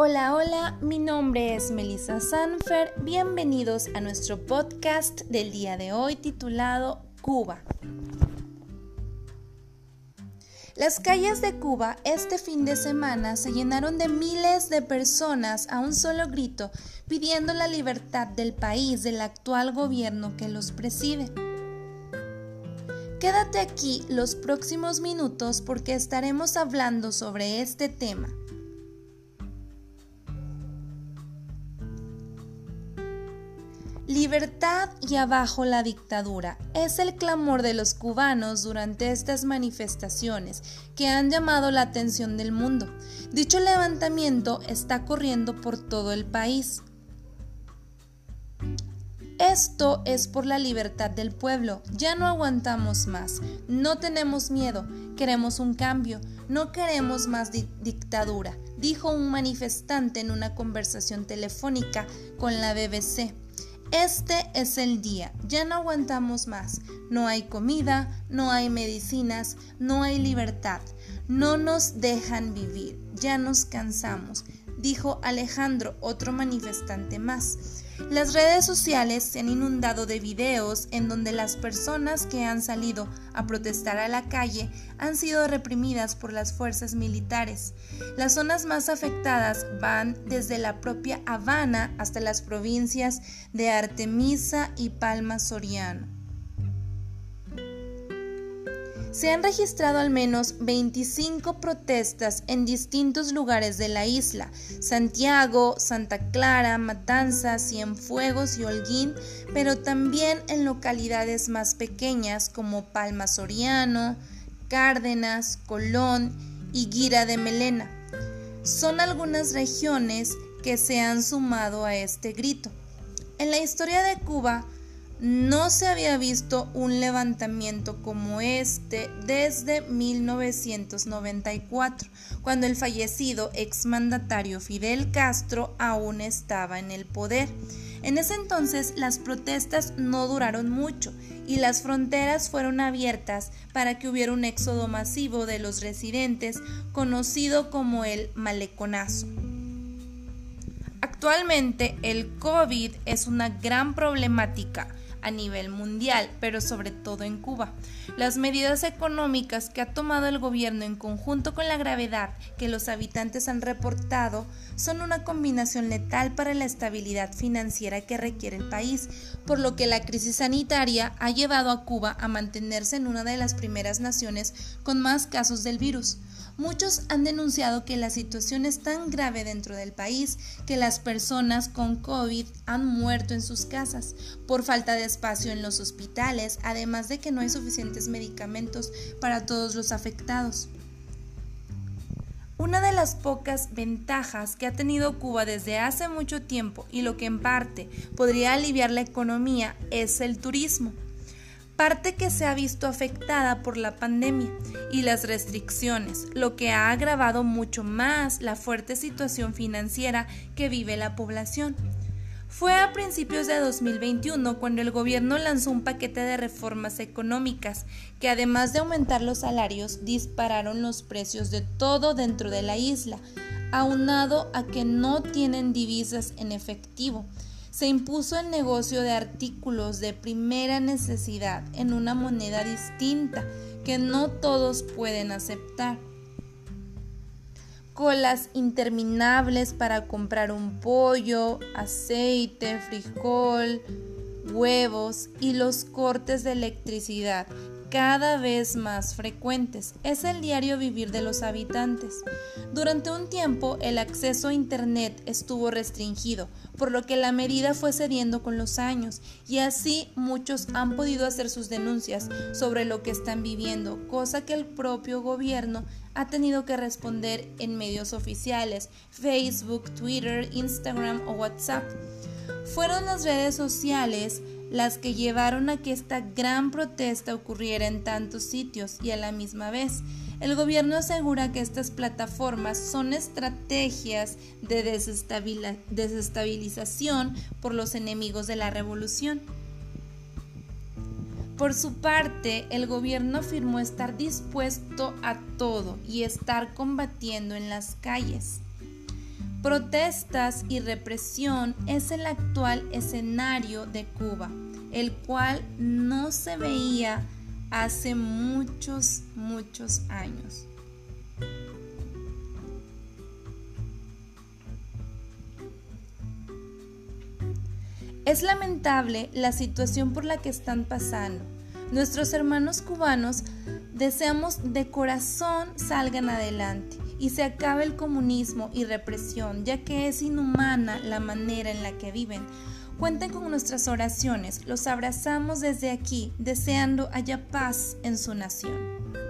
Hola, hola, mi nombre es Melissa Sanfer. Bienvenidos a nuestro podcast del día de hoy titulado Cuba. Las calles de Cuba este fin de semana se llenaron de miles de personas a un solo grito pidiendo la libertad del país del actual gobierno que los preside. Quédate aquí los próximos minutos porque estaremos hablando sobre este tema. Libertad y abajo la dictadura es el clamor de los cubanos durante estas manifestaciones que han llamado la atención del mundo. Dicho levantamiento está corriendo por todo el país. Esto es por la libertad del pueblo. Ya no aguantamos más. No tenemos miedo. Queremos un cambio. No queremos más dictadura, dijo un manifestante en una conversación telefónica con la BBC. Este es el día, ya no aguantamos más. No hay comida, no hay medicinas, no hay libertad. No nos dejan vivir, ya nos cansamos, dijo Alejandro, otro manifestante más. Las redes sociales se han inundado de videos en donde las personas que han salido a protestar a la calle han sido reprimidas por las fuerzas militares. Las zonas más afectadas van desde la propia Habana hasta las provincias de Artemisa y Palma Soriano. Se han registrado al menos 25 protestas en distintos lugares de la isla, Santiago, Santa Clara, Matanzas, Cienfuegos y Holguín, pero también en localidades más pequeñas como Palma Soriano, Cárdenas, Colón y Guira de Melena. Son algunas regiones que se han sumado a este grito. En la historia de Cuba, no se había visto un levantamiento como este desde 1994, cuando el fallecido exmandatario Fidel Castro aún estaba en el poder. En ese entonces las protestas no duraron mucho y las fronteras fueron abiertas para que hubiera un éxodo masivo de los residentes conocido como el maleconazo. Actualmente el COVID es una gran problemática a nivel mundial, pero sobre todo en Cuba. Las medidas económicas que ha tomado el gobierno en conjunto con la gravedad que los habitantes han reportado son una combinación letal para la estabilidad financiera que requiere el país, por lo que la crisis sanitaria ha llevado a Cuba a mantenerse en una de las primeras naciones con más casos del virus. Muchos han denunciado que la situación es tan grave dentro del país que las personas con COVID han muerto en sus casas por falta de espacio en los hospitales, además de que no hay suficientes medicamentos para todos los afectados. Una de las pocas ventajas que ha tenido Cuba desde hace mucho tiempo y lo que en parte podría aliviar la economía es el turismo parte que se ha visto afectada por la pandemia y las restricciones, lo que ha agravado mucho más la fuerte situación financiera que vive la población. Fue a principios de 2021 cuando el gobierno lanzó un paquete de reformas económicas que además de aumentar los salarios dispararon los precios de todo dentro de la isla, aunado a que no tienen divisas en efectivo se impuso el negocio de artículos de primera necesidad en una moneda distinta que no todos pueden aceptar. Colas interminables para comprar un pollo, aceite, frijol, huevos y los cortes de electricidad cada vez más frecuentes. Es el diario vivir de los habitantes. Durante un tiempo el acceso a Internet estuvo restringido, por lo que la medida fue cediendo con los años y así muchos han podido hacer sus denuncias sobre lo que están viviendo, cosa que el propio gobierno ha tenido que responder en medios oficiales, Facebook, Twitter, Instagram o WhatsApp. Fueron las redes sociales las que llevaron a que esta gran protesta ocurriera en tantos sitios y a la misma vez. El gobierno asegura que estas plataformas son estrategias de desestabilización por los enemigos de la revolución. Por su parte, el gobierno afirmó estar dispuesto a todo y estar combatiendo en las calles. Protestas y represión es el actual escenario de Cuba, el cual no se veía hace muchos, muchos años. Es lamentable la situación por la que están pasando. Nuestros hermanos cubanos deseamos de corazón salgan adelante y se acabe el comunismo y represión, ya que es inhumana la manera en la que viven. Cuenten con nuestras oraciones, los abrazamos desde aquí, deseando haya paz en su nación.